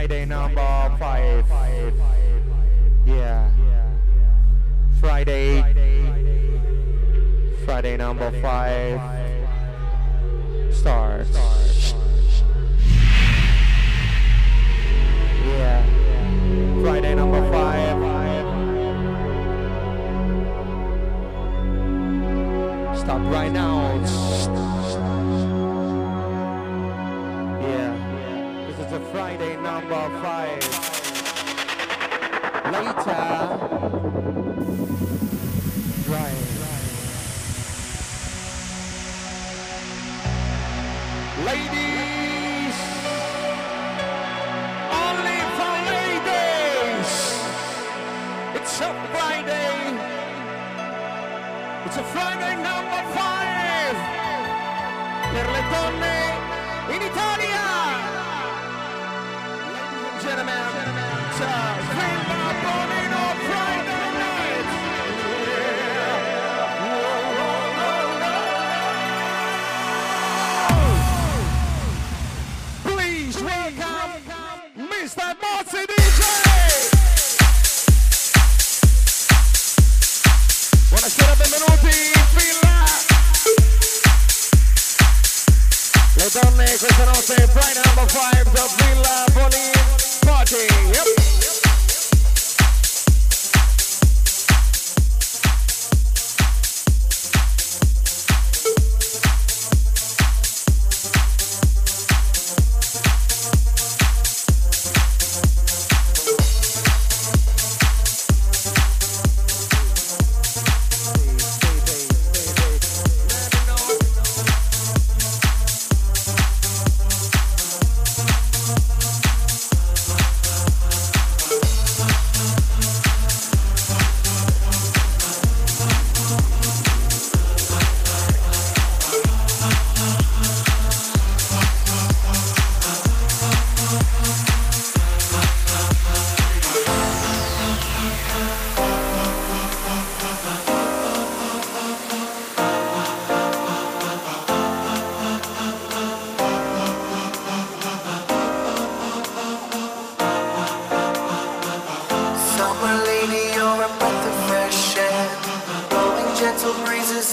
Friday number five. Yeah. Friday. Friday number five. Starts. Yeah. Friday number five. Stop right now. Friday number five. Later. Right. Ladies. Only for ladies. It's a Friday. It's a Friday number five. Per le donne in Italia. Gentlemen, night. Yeah. Please welcome Mr. DJ. Benvenuti. Le donne questa notte Friday number 5 the Villa Party. Yep.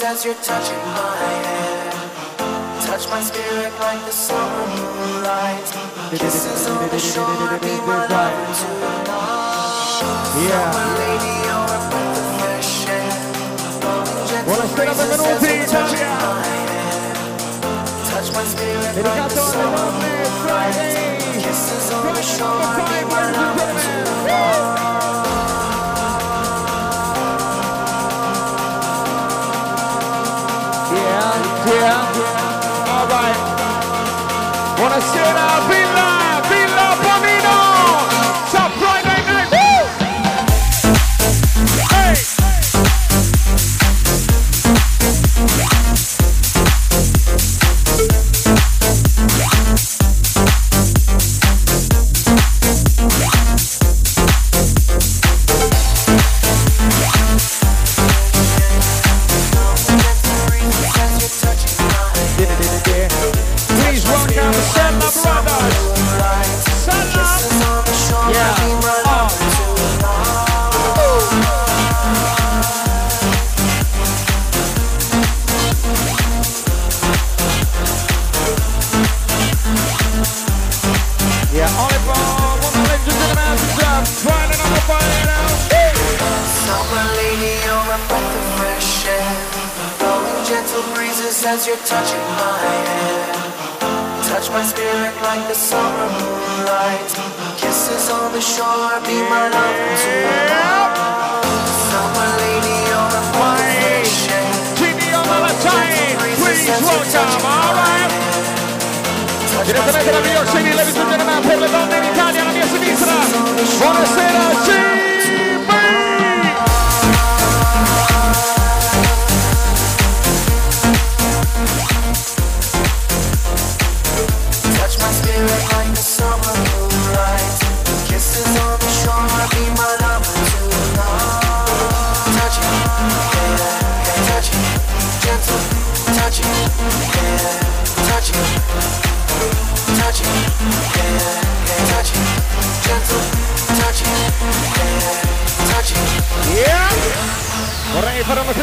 As you're touching my hair. Touch my spirit like the summer moonlight. Kisses on the shore, be my lover tonight. Yeah. Summer lady, you're a breath of fresh air. Blowing gentle Buonasera, breezes as you're in touching Italia. my hair. Touch my spirit like the summer moonlight. Kisses on the shore, be my lover tonight. Yeah. All right. Buonasera, Villa, Villa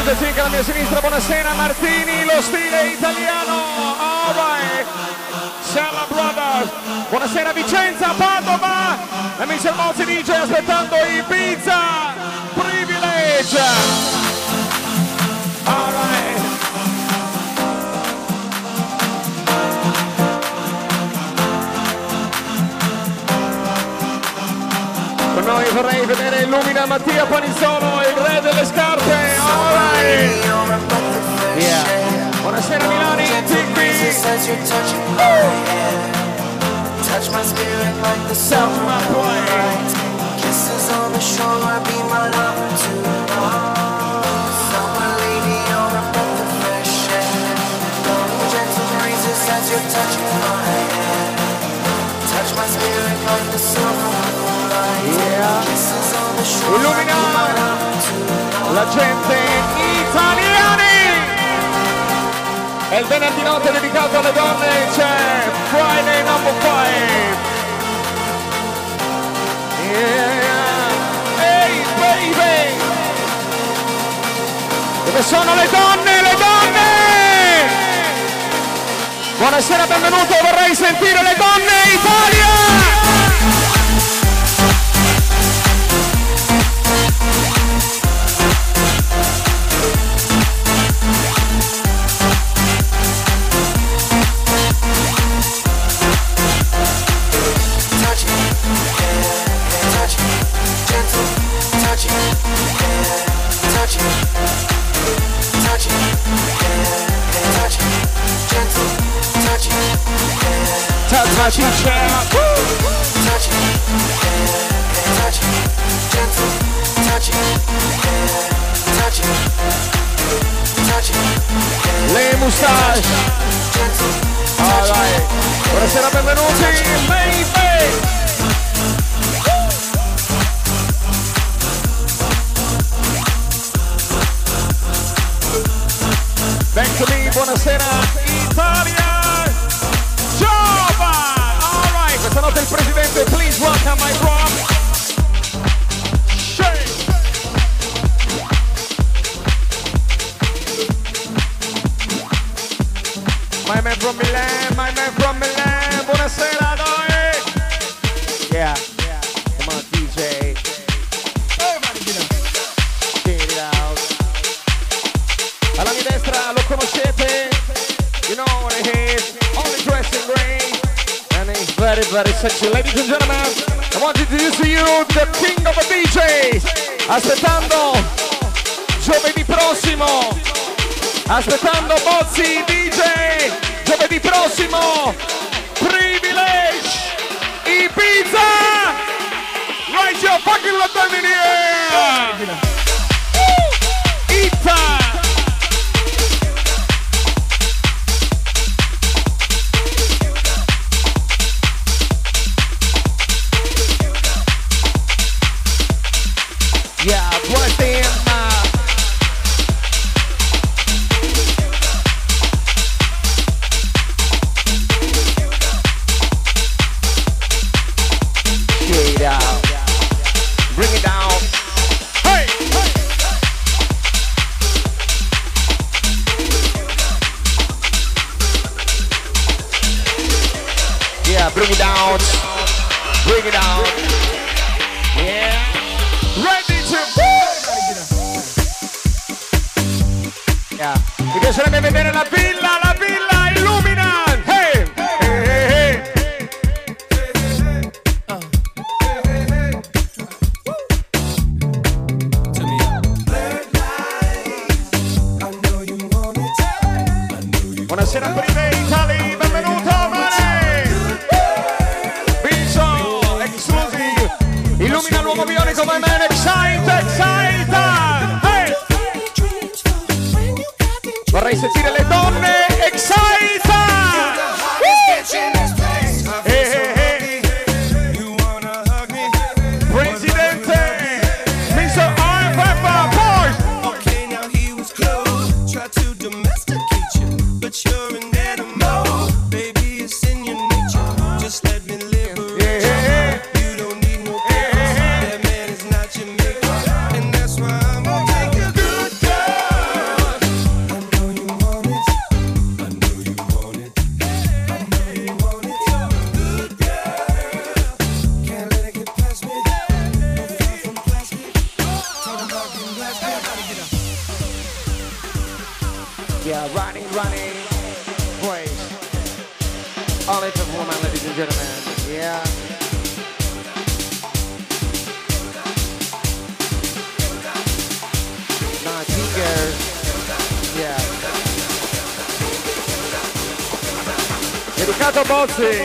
tutte finché alla mia sinistra, buonasera Martini, lo stile italiano, alright, Sella Brothers, buonasera Vicenza, Padova, e Michel Mozzi dice aspettando Ibiza, privilege, alright. Noi vorrei vedere Illumina Mattia Panizzolo, il re delle scarpe. Alright. Yeah. Buonasera Milani, Touch my spirit like the summer light. Kisses on the shore, be my lover tonight. Summer lady, you're a breath of fresh air. Blowing gentle breezes as you're touching my hair. Touch my spirit like the summer. Yeah. Kisses on the shore, be my lover tonight. La gente italiani. E il venerdì notte dedicato alle donne c'è Friday Number 5. Yeah. Ehi baby. Dove sono le donne, le donne? Buonasera, benvenuto, vorrei sentire le donne Italia! Touch, touch, touch, touch it, touch it, gentle, touch it, touch it, touch it, Le moustache! Alright, buonasera, benvenuti, baby! Back to me, buonasera Italia! Alright, questa notte il presidente, please welcome my. Shake! My man from Milan, my man from Milan, buonasera very, sexy. Ladies and gentlemen, I want to introduce to you the king of the DJs. Aspettando giovedì prossimo. Aspettando Bozzi DJ. Giovedì prossimo. Privilege. Ibiza. Raise your fucking hand in the air. Woo! Ita. 对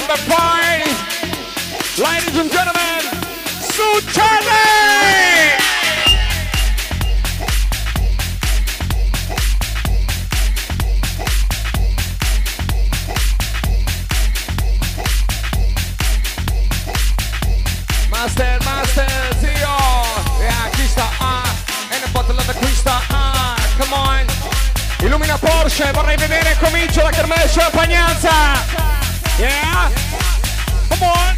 number five, ladies and gentlemen, Sue Charlie! Master, master, zio! Yeah, Krista ah, e nel bottle da Krista ah, come on! Illumina Porsche, vorrei vedere, comincia la Kermesse e la Pagnanza! Yeah. Come on.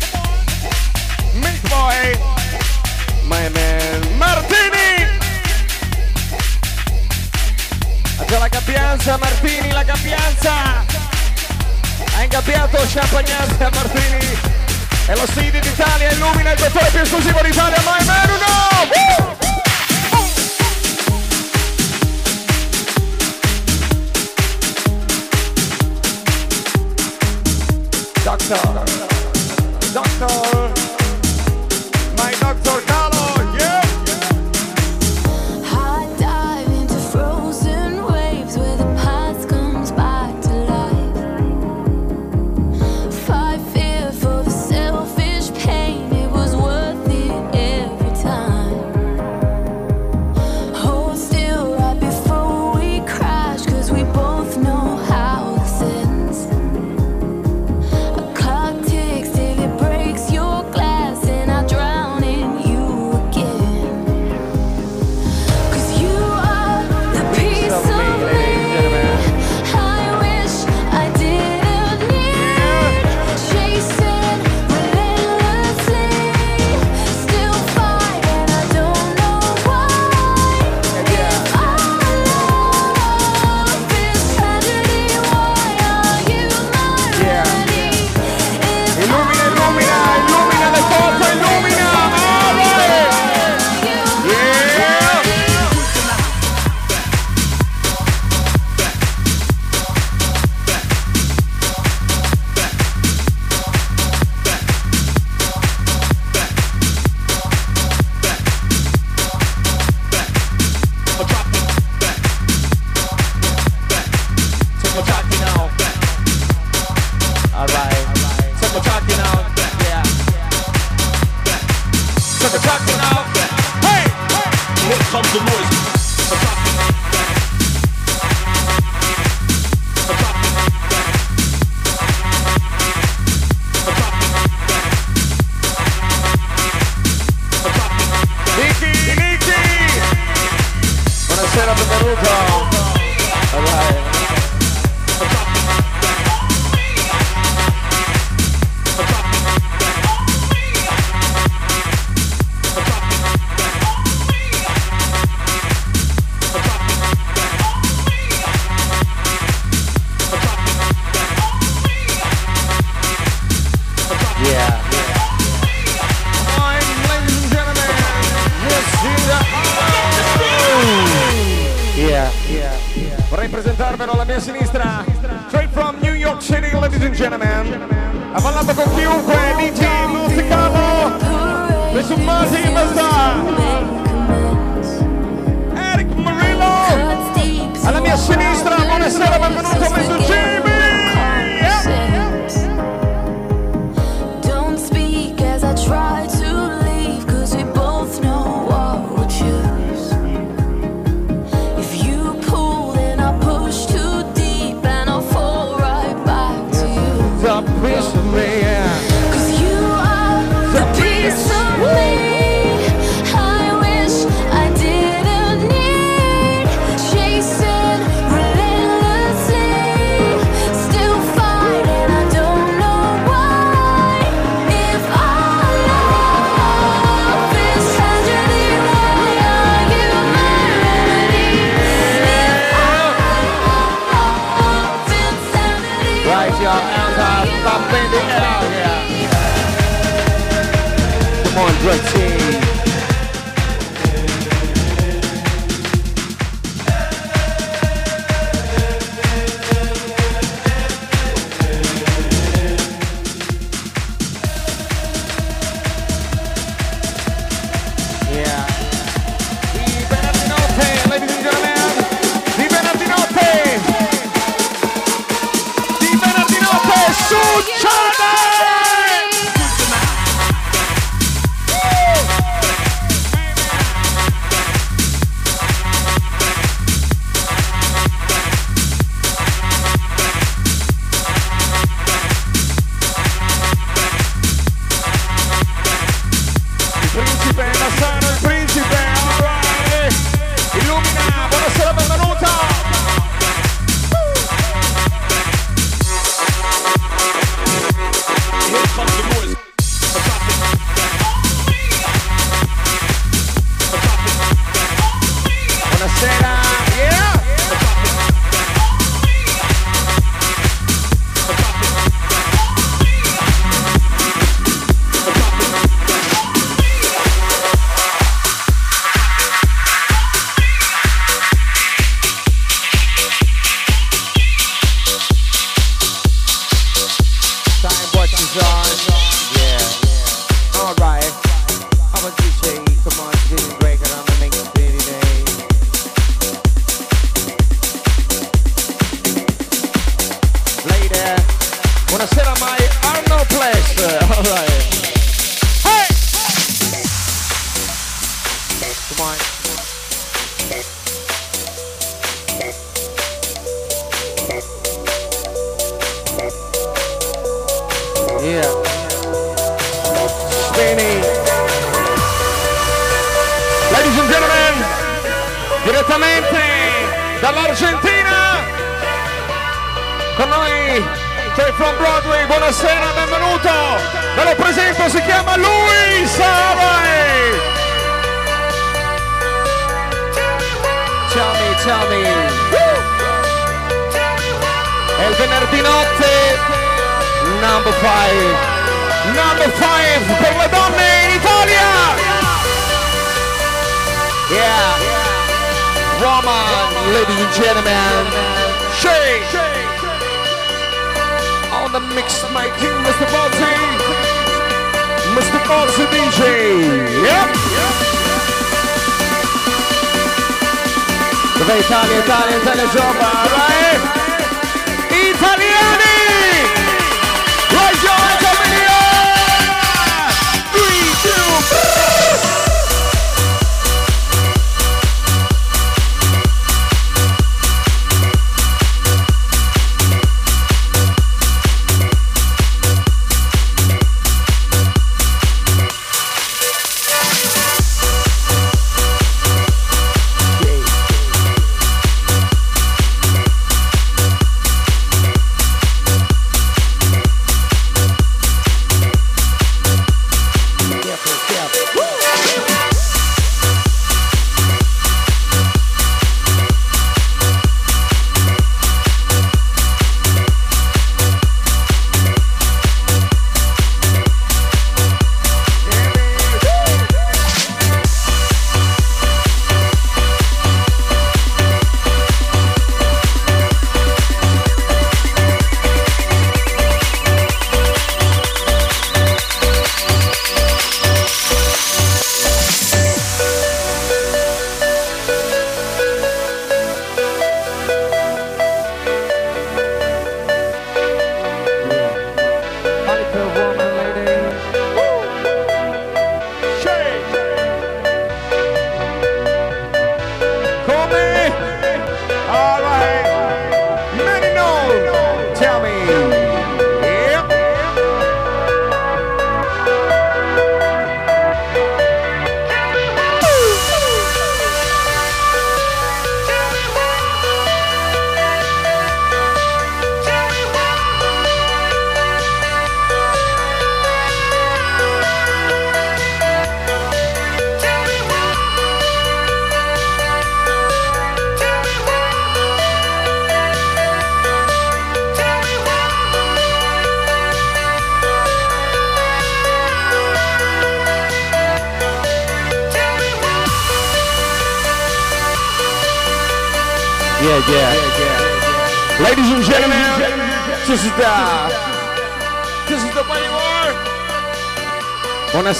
Me boy. My man Martini. C'è la Gabbianza, Martini, la Gabbianza. Ha ingabbiato Champagnanza Martini. E lo City d'Italia illumina il dottore più esclusivo d'Italia, My Man Uno! Doctor. Doctor.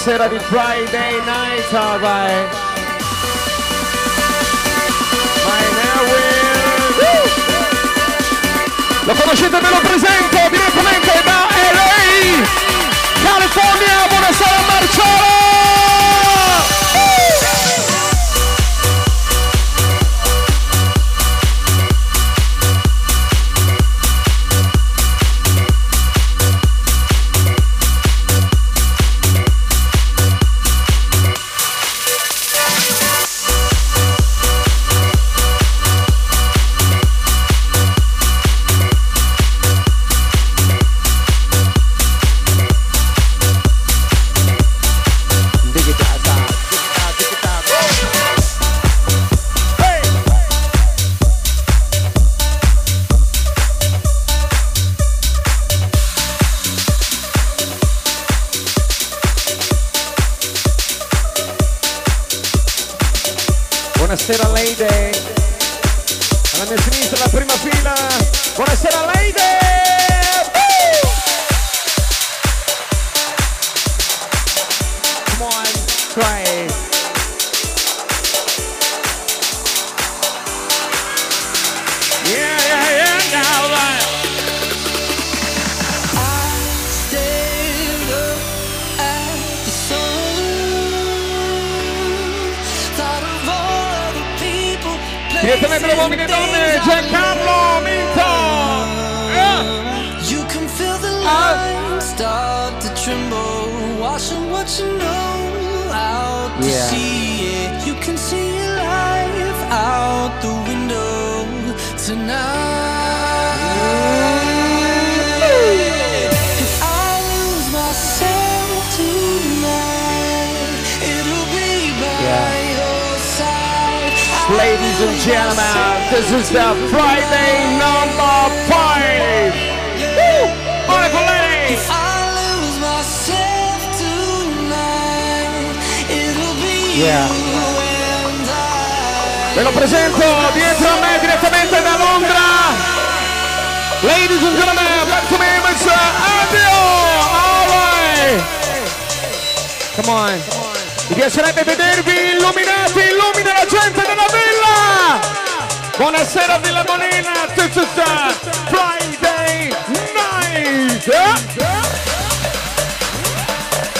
said be Friday night, alright.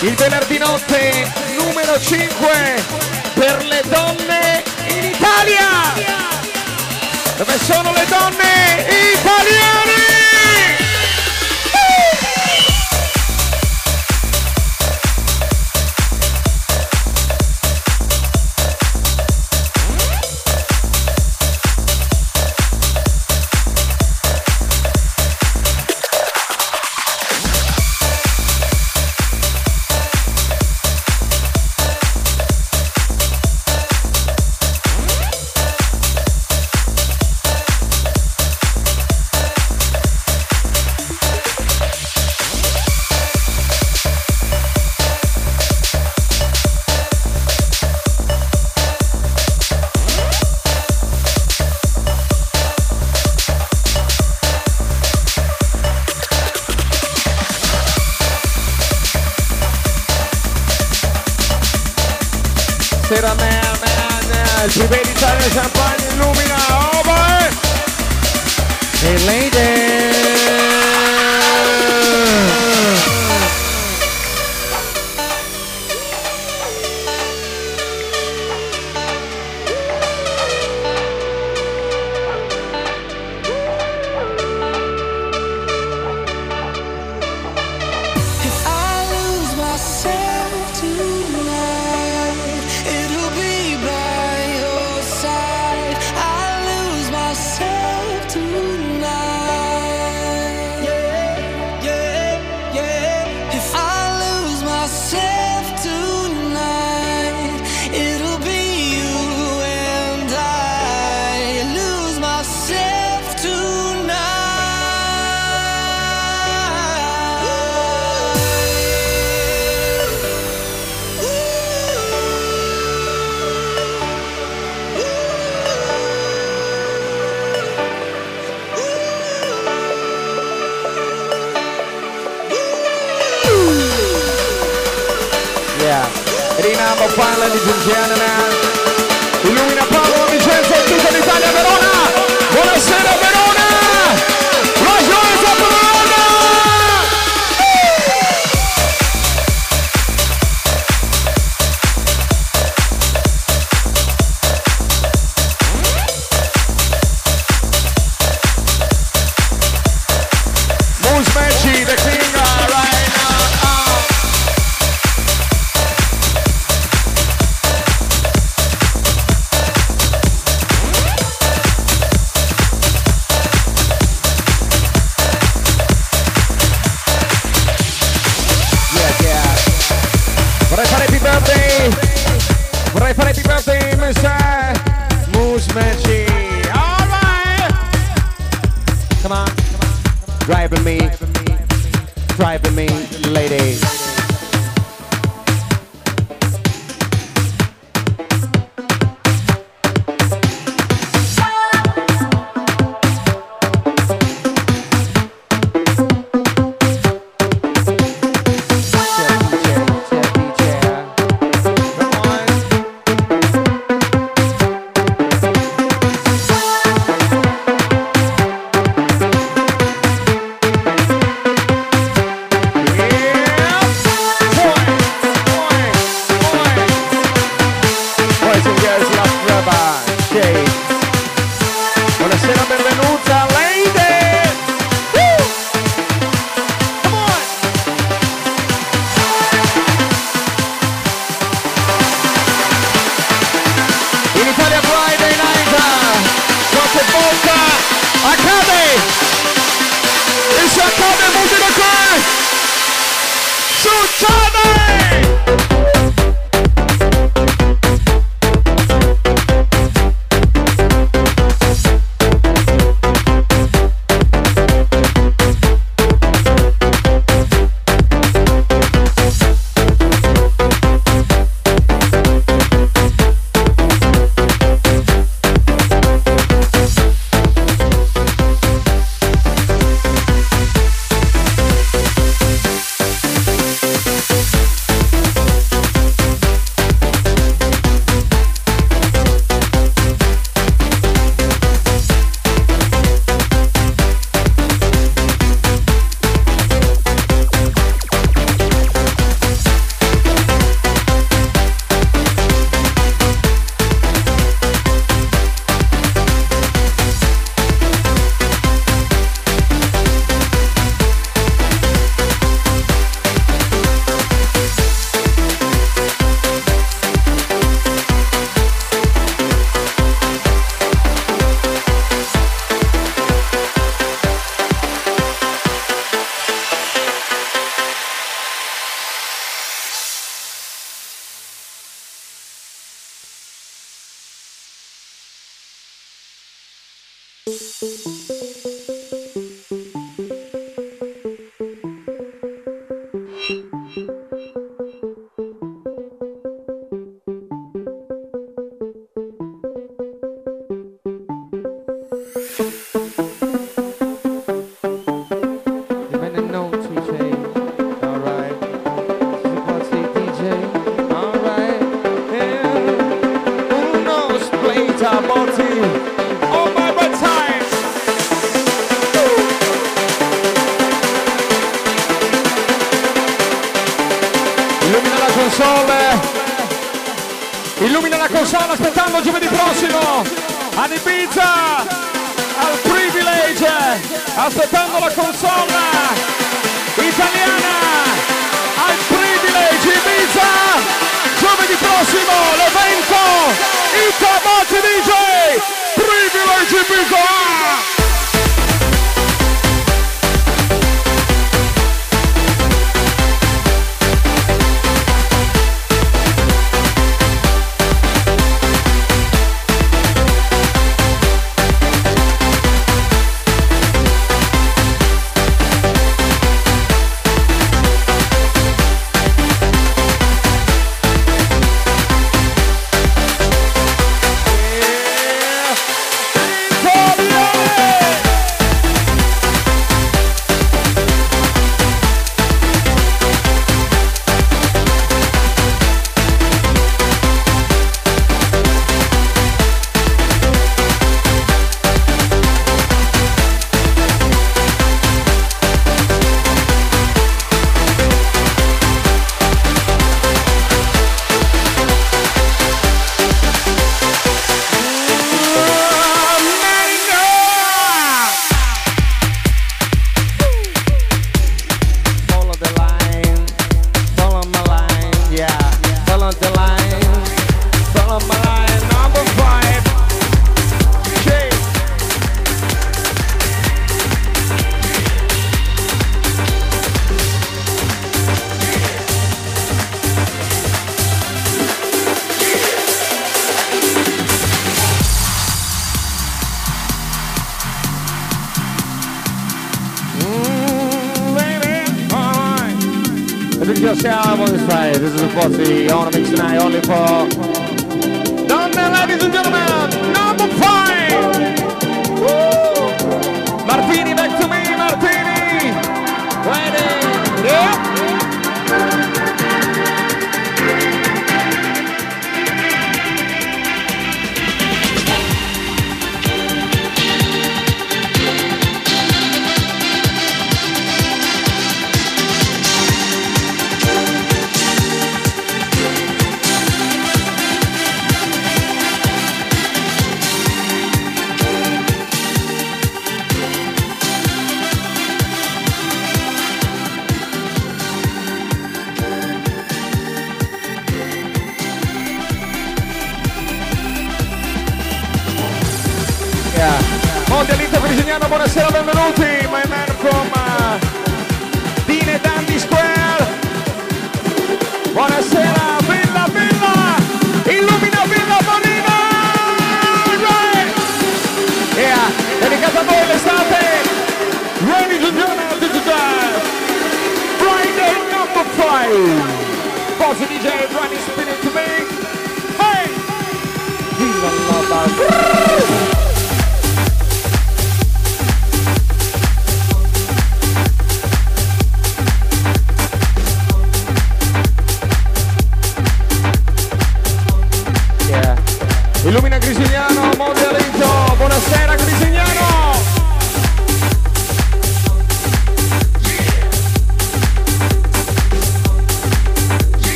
Il venerdì notte numero 5 per le donne in Italia. Dove sono le donne italiane?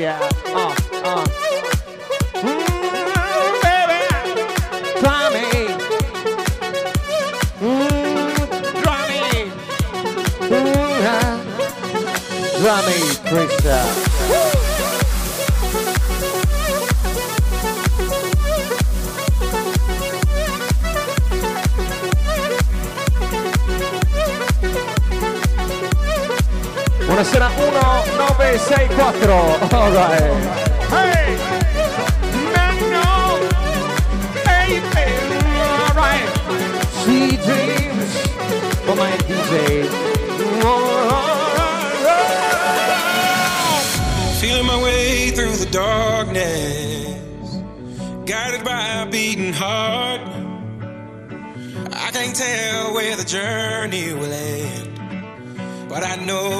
yeah. Uh, uh. Mm, baby, try me. Mm, try me. Mm, uh. Try me, Krista. numero sarà 1964. Alright. Hey, no, baby, alright. She dreams for my DJ. Feeling my way through the darkness, guided by a beating heart. I can't tell where the journey will end, but I know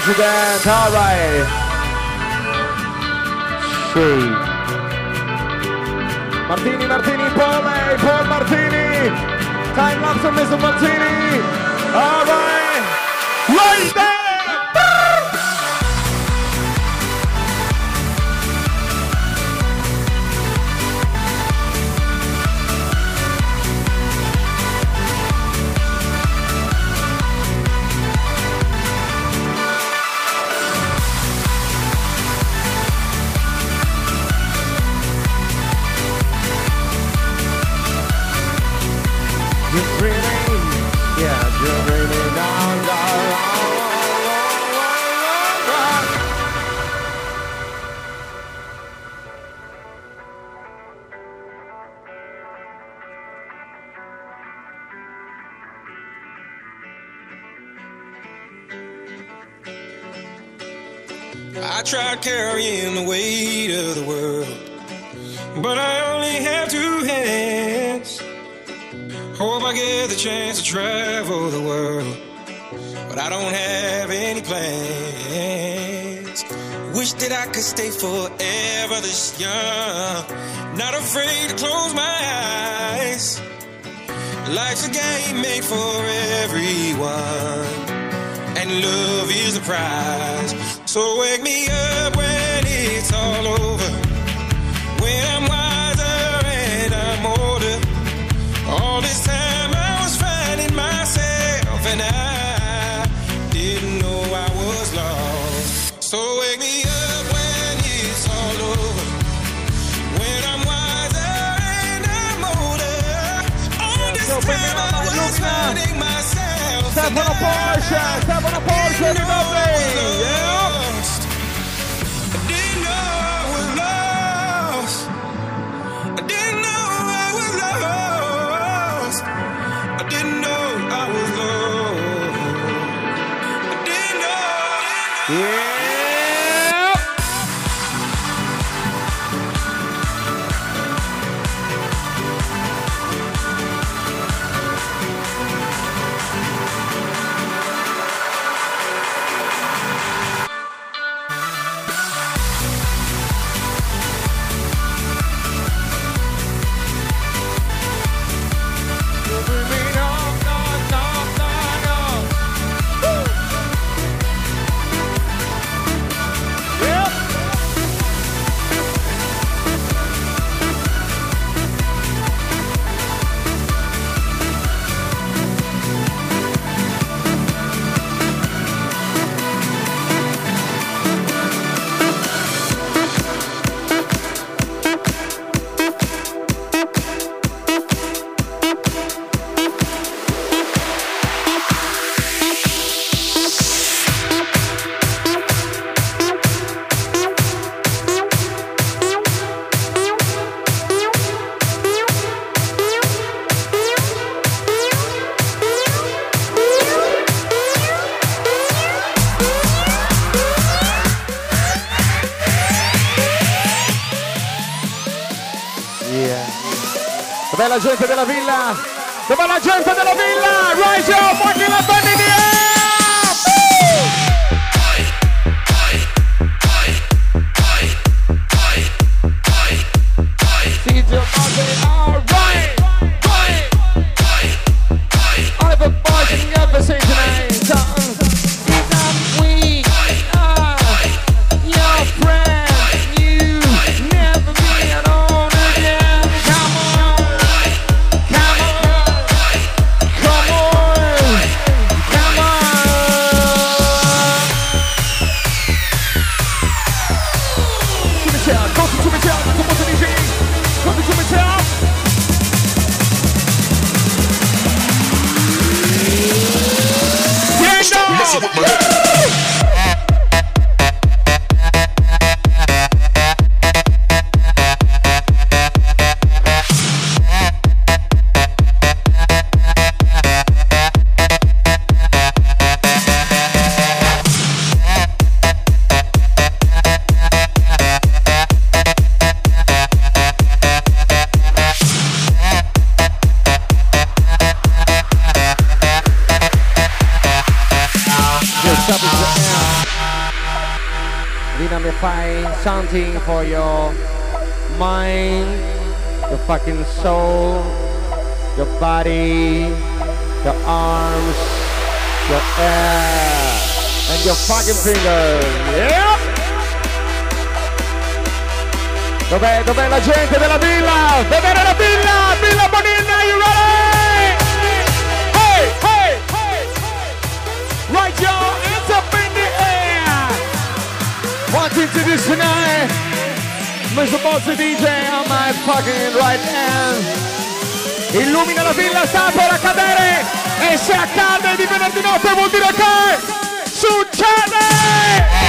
President, alright. Sì. Martini, Martini, Paul, Paul Martini. Time lapse of Mr. Martini. Alright. Right there. Carrying the weight of the world, but I only have two hands. Hope I get the chance to travel the world, but I don't have any plans. Wish that I could stay forever this young, not afraid to close my eyes. Life's a game made for everyone and love is the prize. So wake me up when it's all over. When I'm Stefano Porsche, Stefano Porsche di Napoli. Gente della villa? Dov'è la gente della villa? Rise up, tonight Mr. Bossy DJ on my fucking right hand Illumina la villa, sta per accadere E se accade di venerdì notte vuol dire che succede!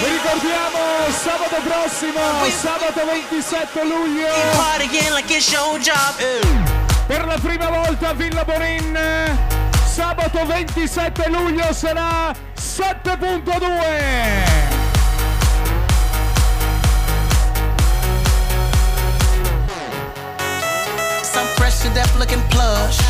Vi ricordiamo sabato prossimo, sabato 27 luglio, keep partying like it's your job. per la prima volta a Villa Bonin. Sabato 27 luglio sarà 7.2. Some fresh to death looking plush.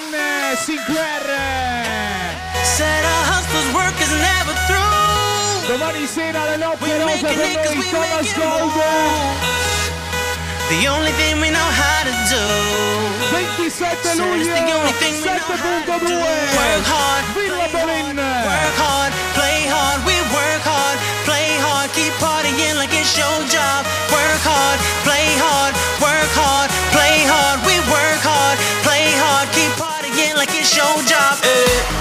Sinclar. Said a hustler's work is never through. Domani sera alle notte We rosa making con it 'cause we Thomas making Gold. The only thing we know how to do. 27 Said it's luglio, the only thing we know how to do. 7.2. Work hard, Villa Bonin. work hard, play hard. We work hard, play hard, keep partying like it's your job. Work hard, play hard, work hard, play hard. We work hard, your job. Eh.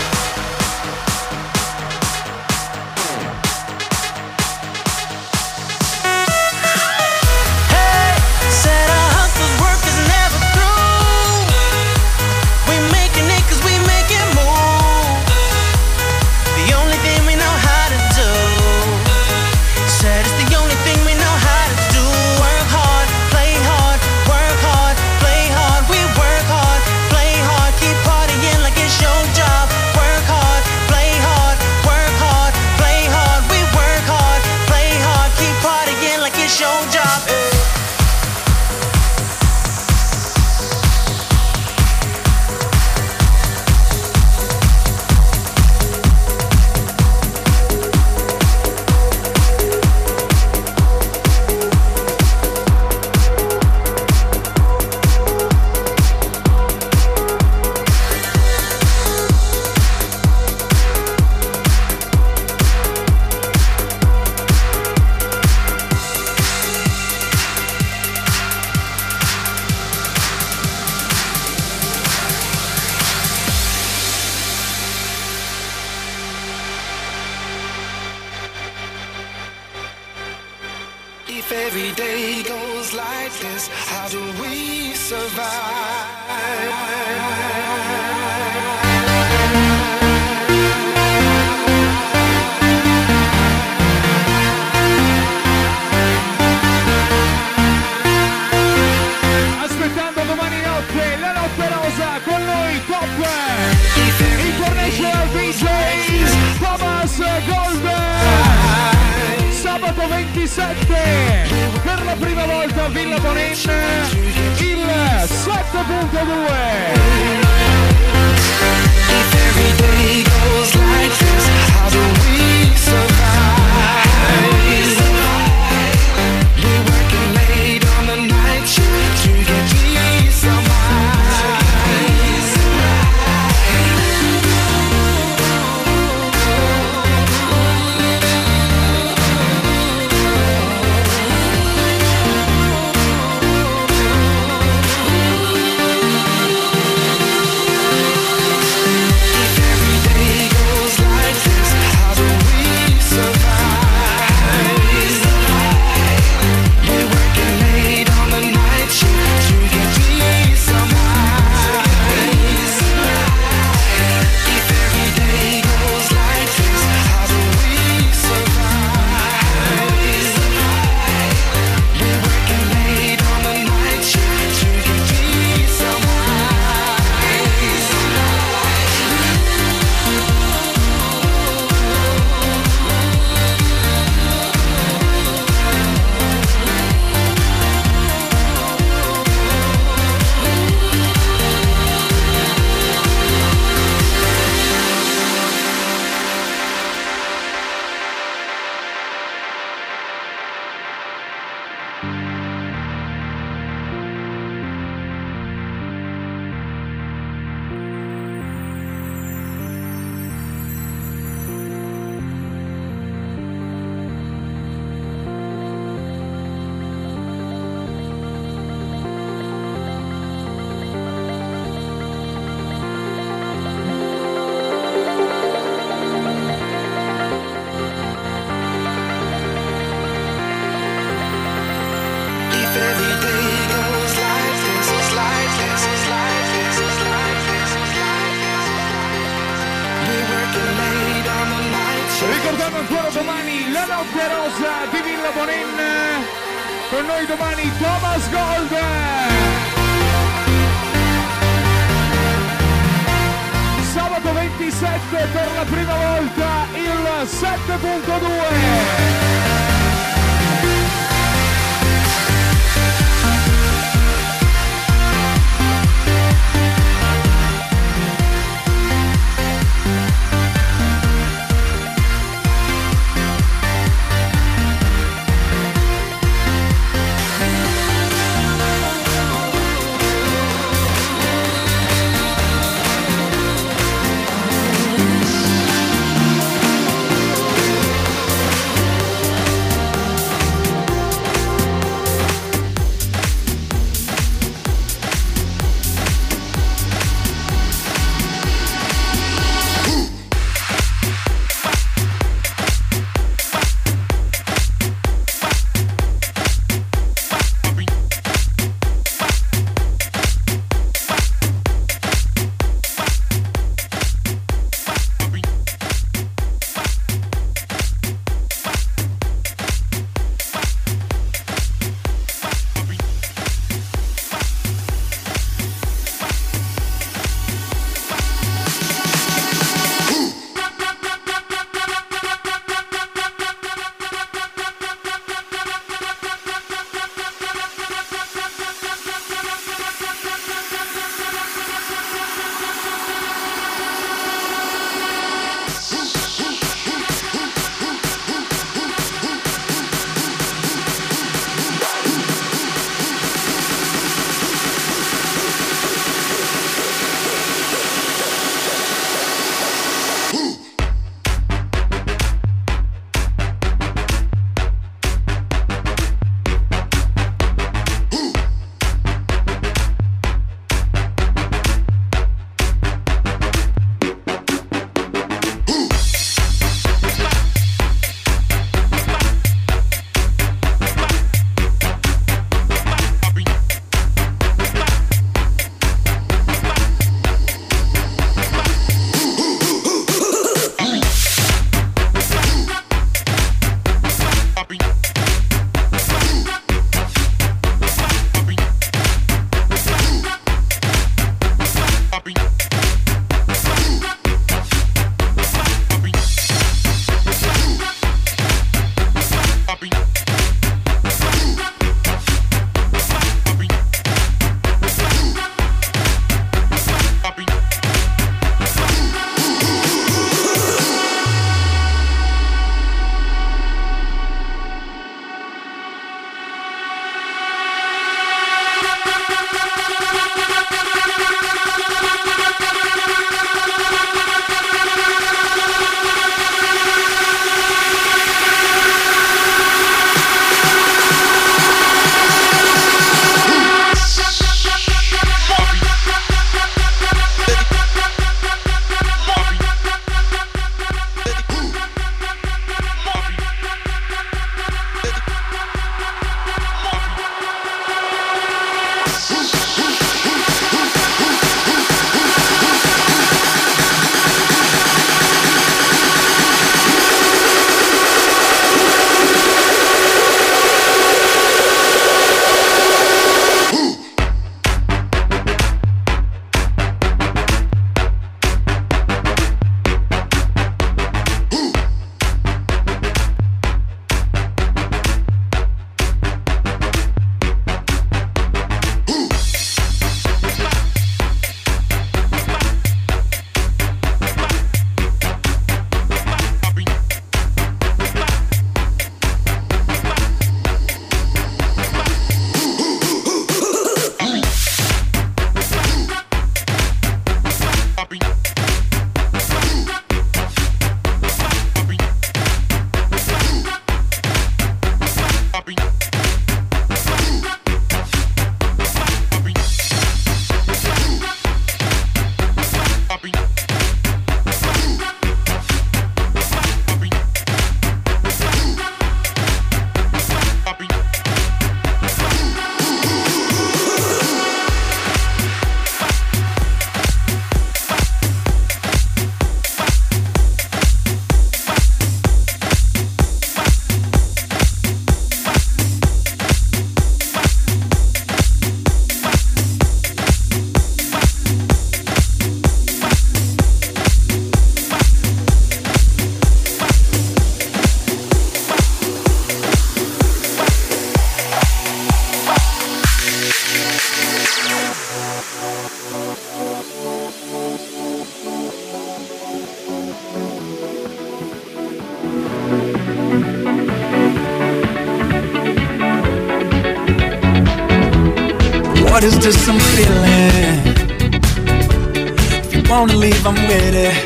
Wanna leave, I'm with it.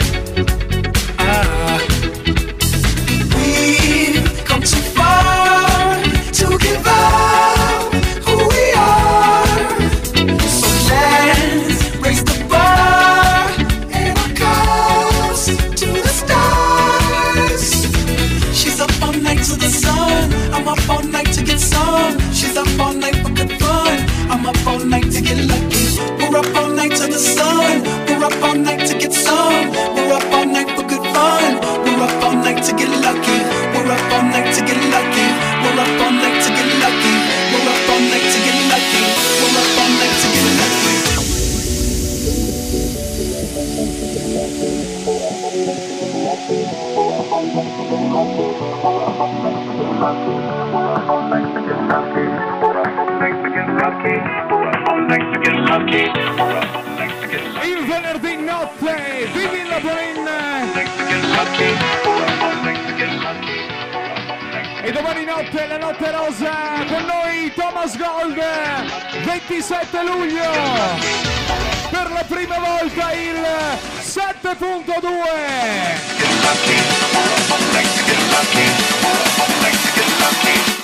92.2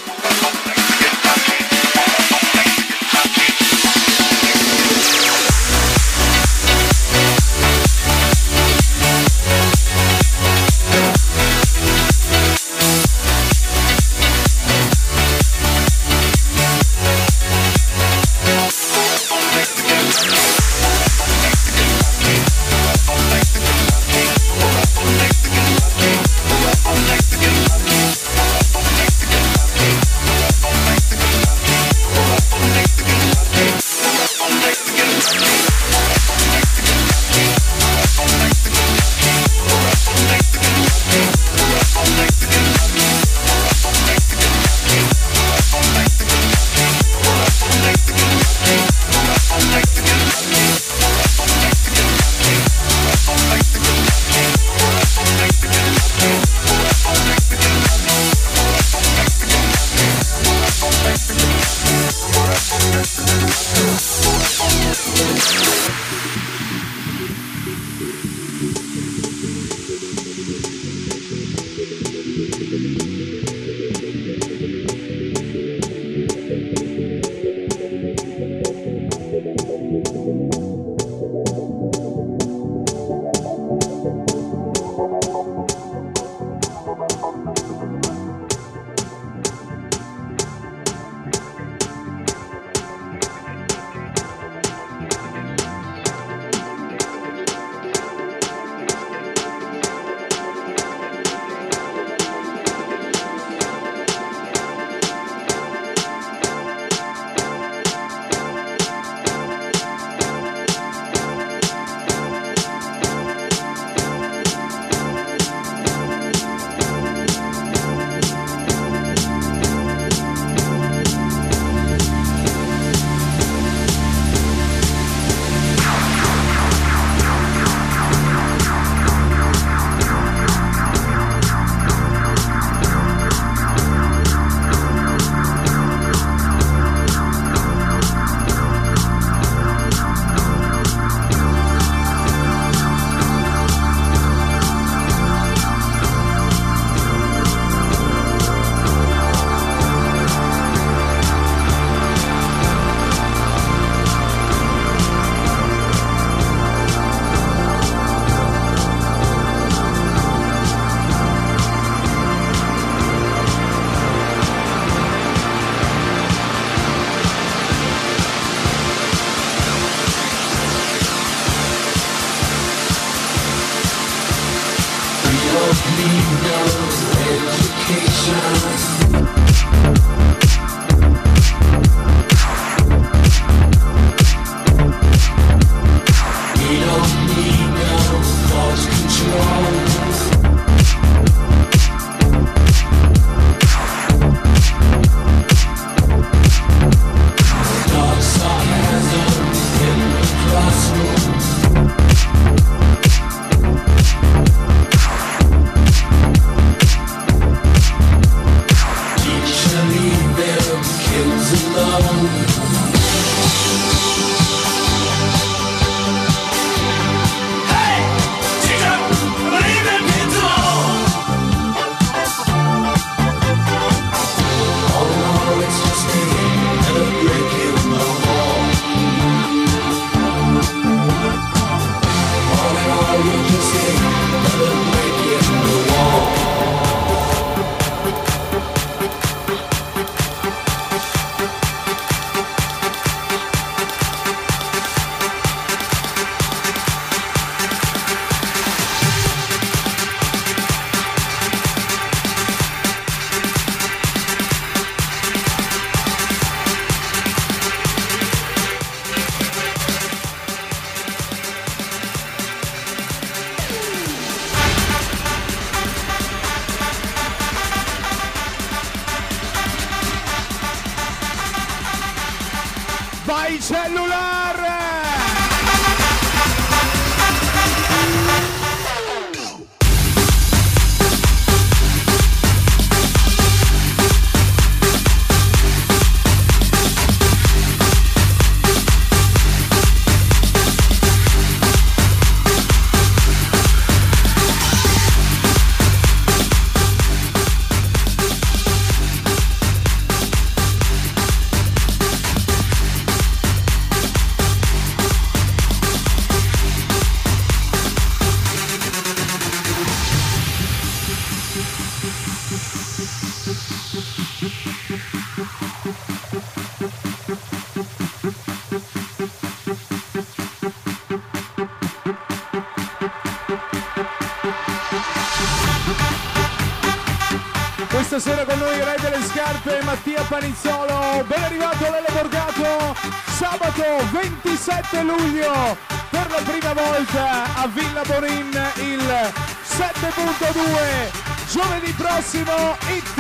Brizzolo, ben arrivato Lele Borgato, sabato 27 luglio per la prima volta a Villa Bonin il 7.2, giovedì prossimo It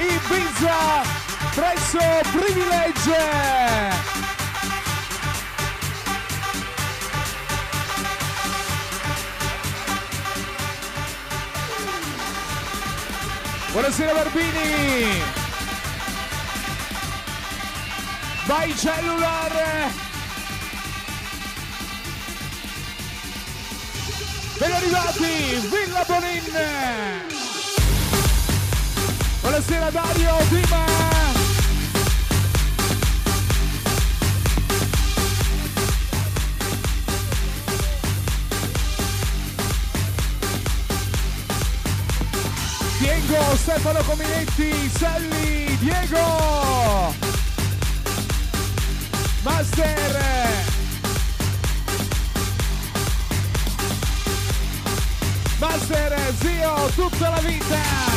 Ibiza presso Privilege. Buonasera Barbini! Vai cellulare! Ben arrivati, Villa Bonin! Buonasera Dario, Dima Diego, Stefano Cominetti, Selli, Diego! Master! Master, zio, tutta la vita!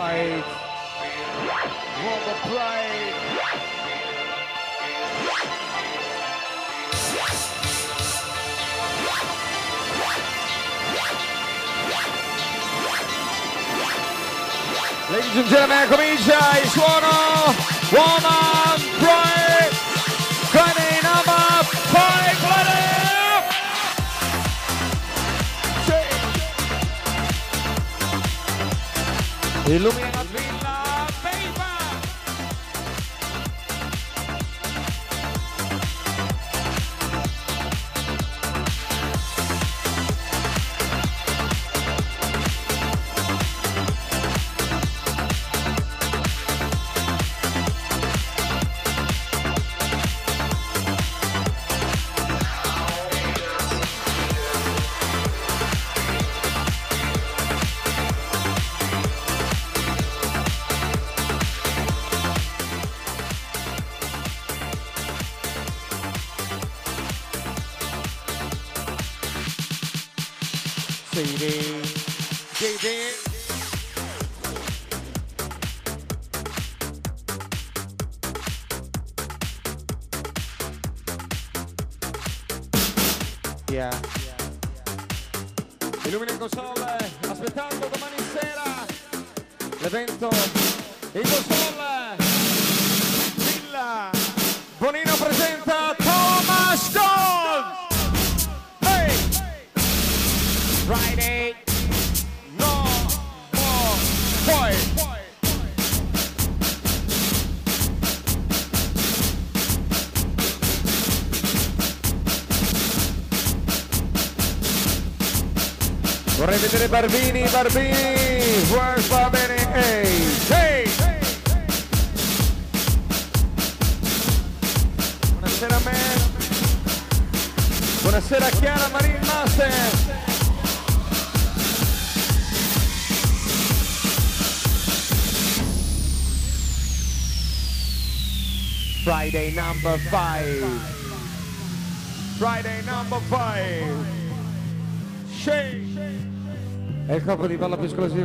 Right. Rubber pride. Ladies and gentlemen, comincia il suono Woman Illumina Barbini, Barbini, where's Barbini? Hey, hey! Buonasera a me. Buonasera a Chiara Marine Master. Friday number five. Friday number five. É di para più esclusiva.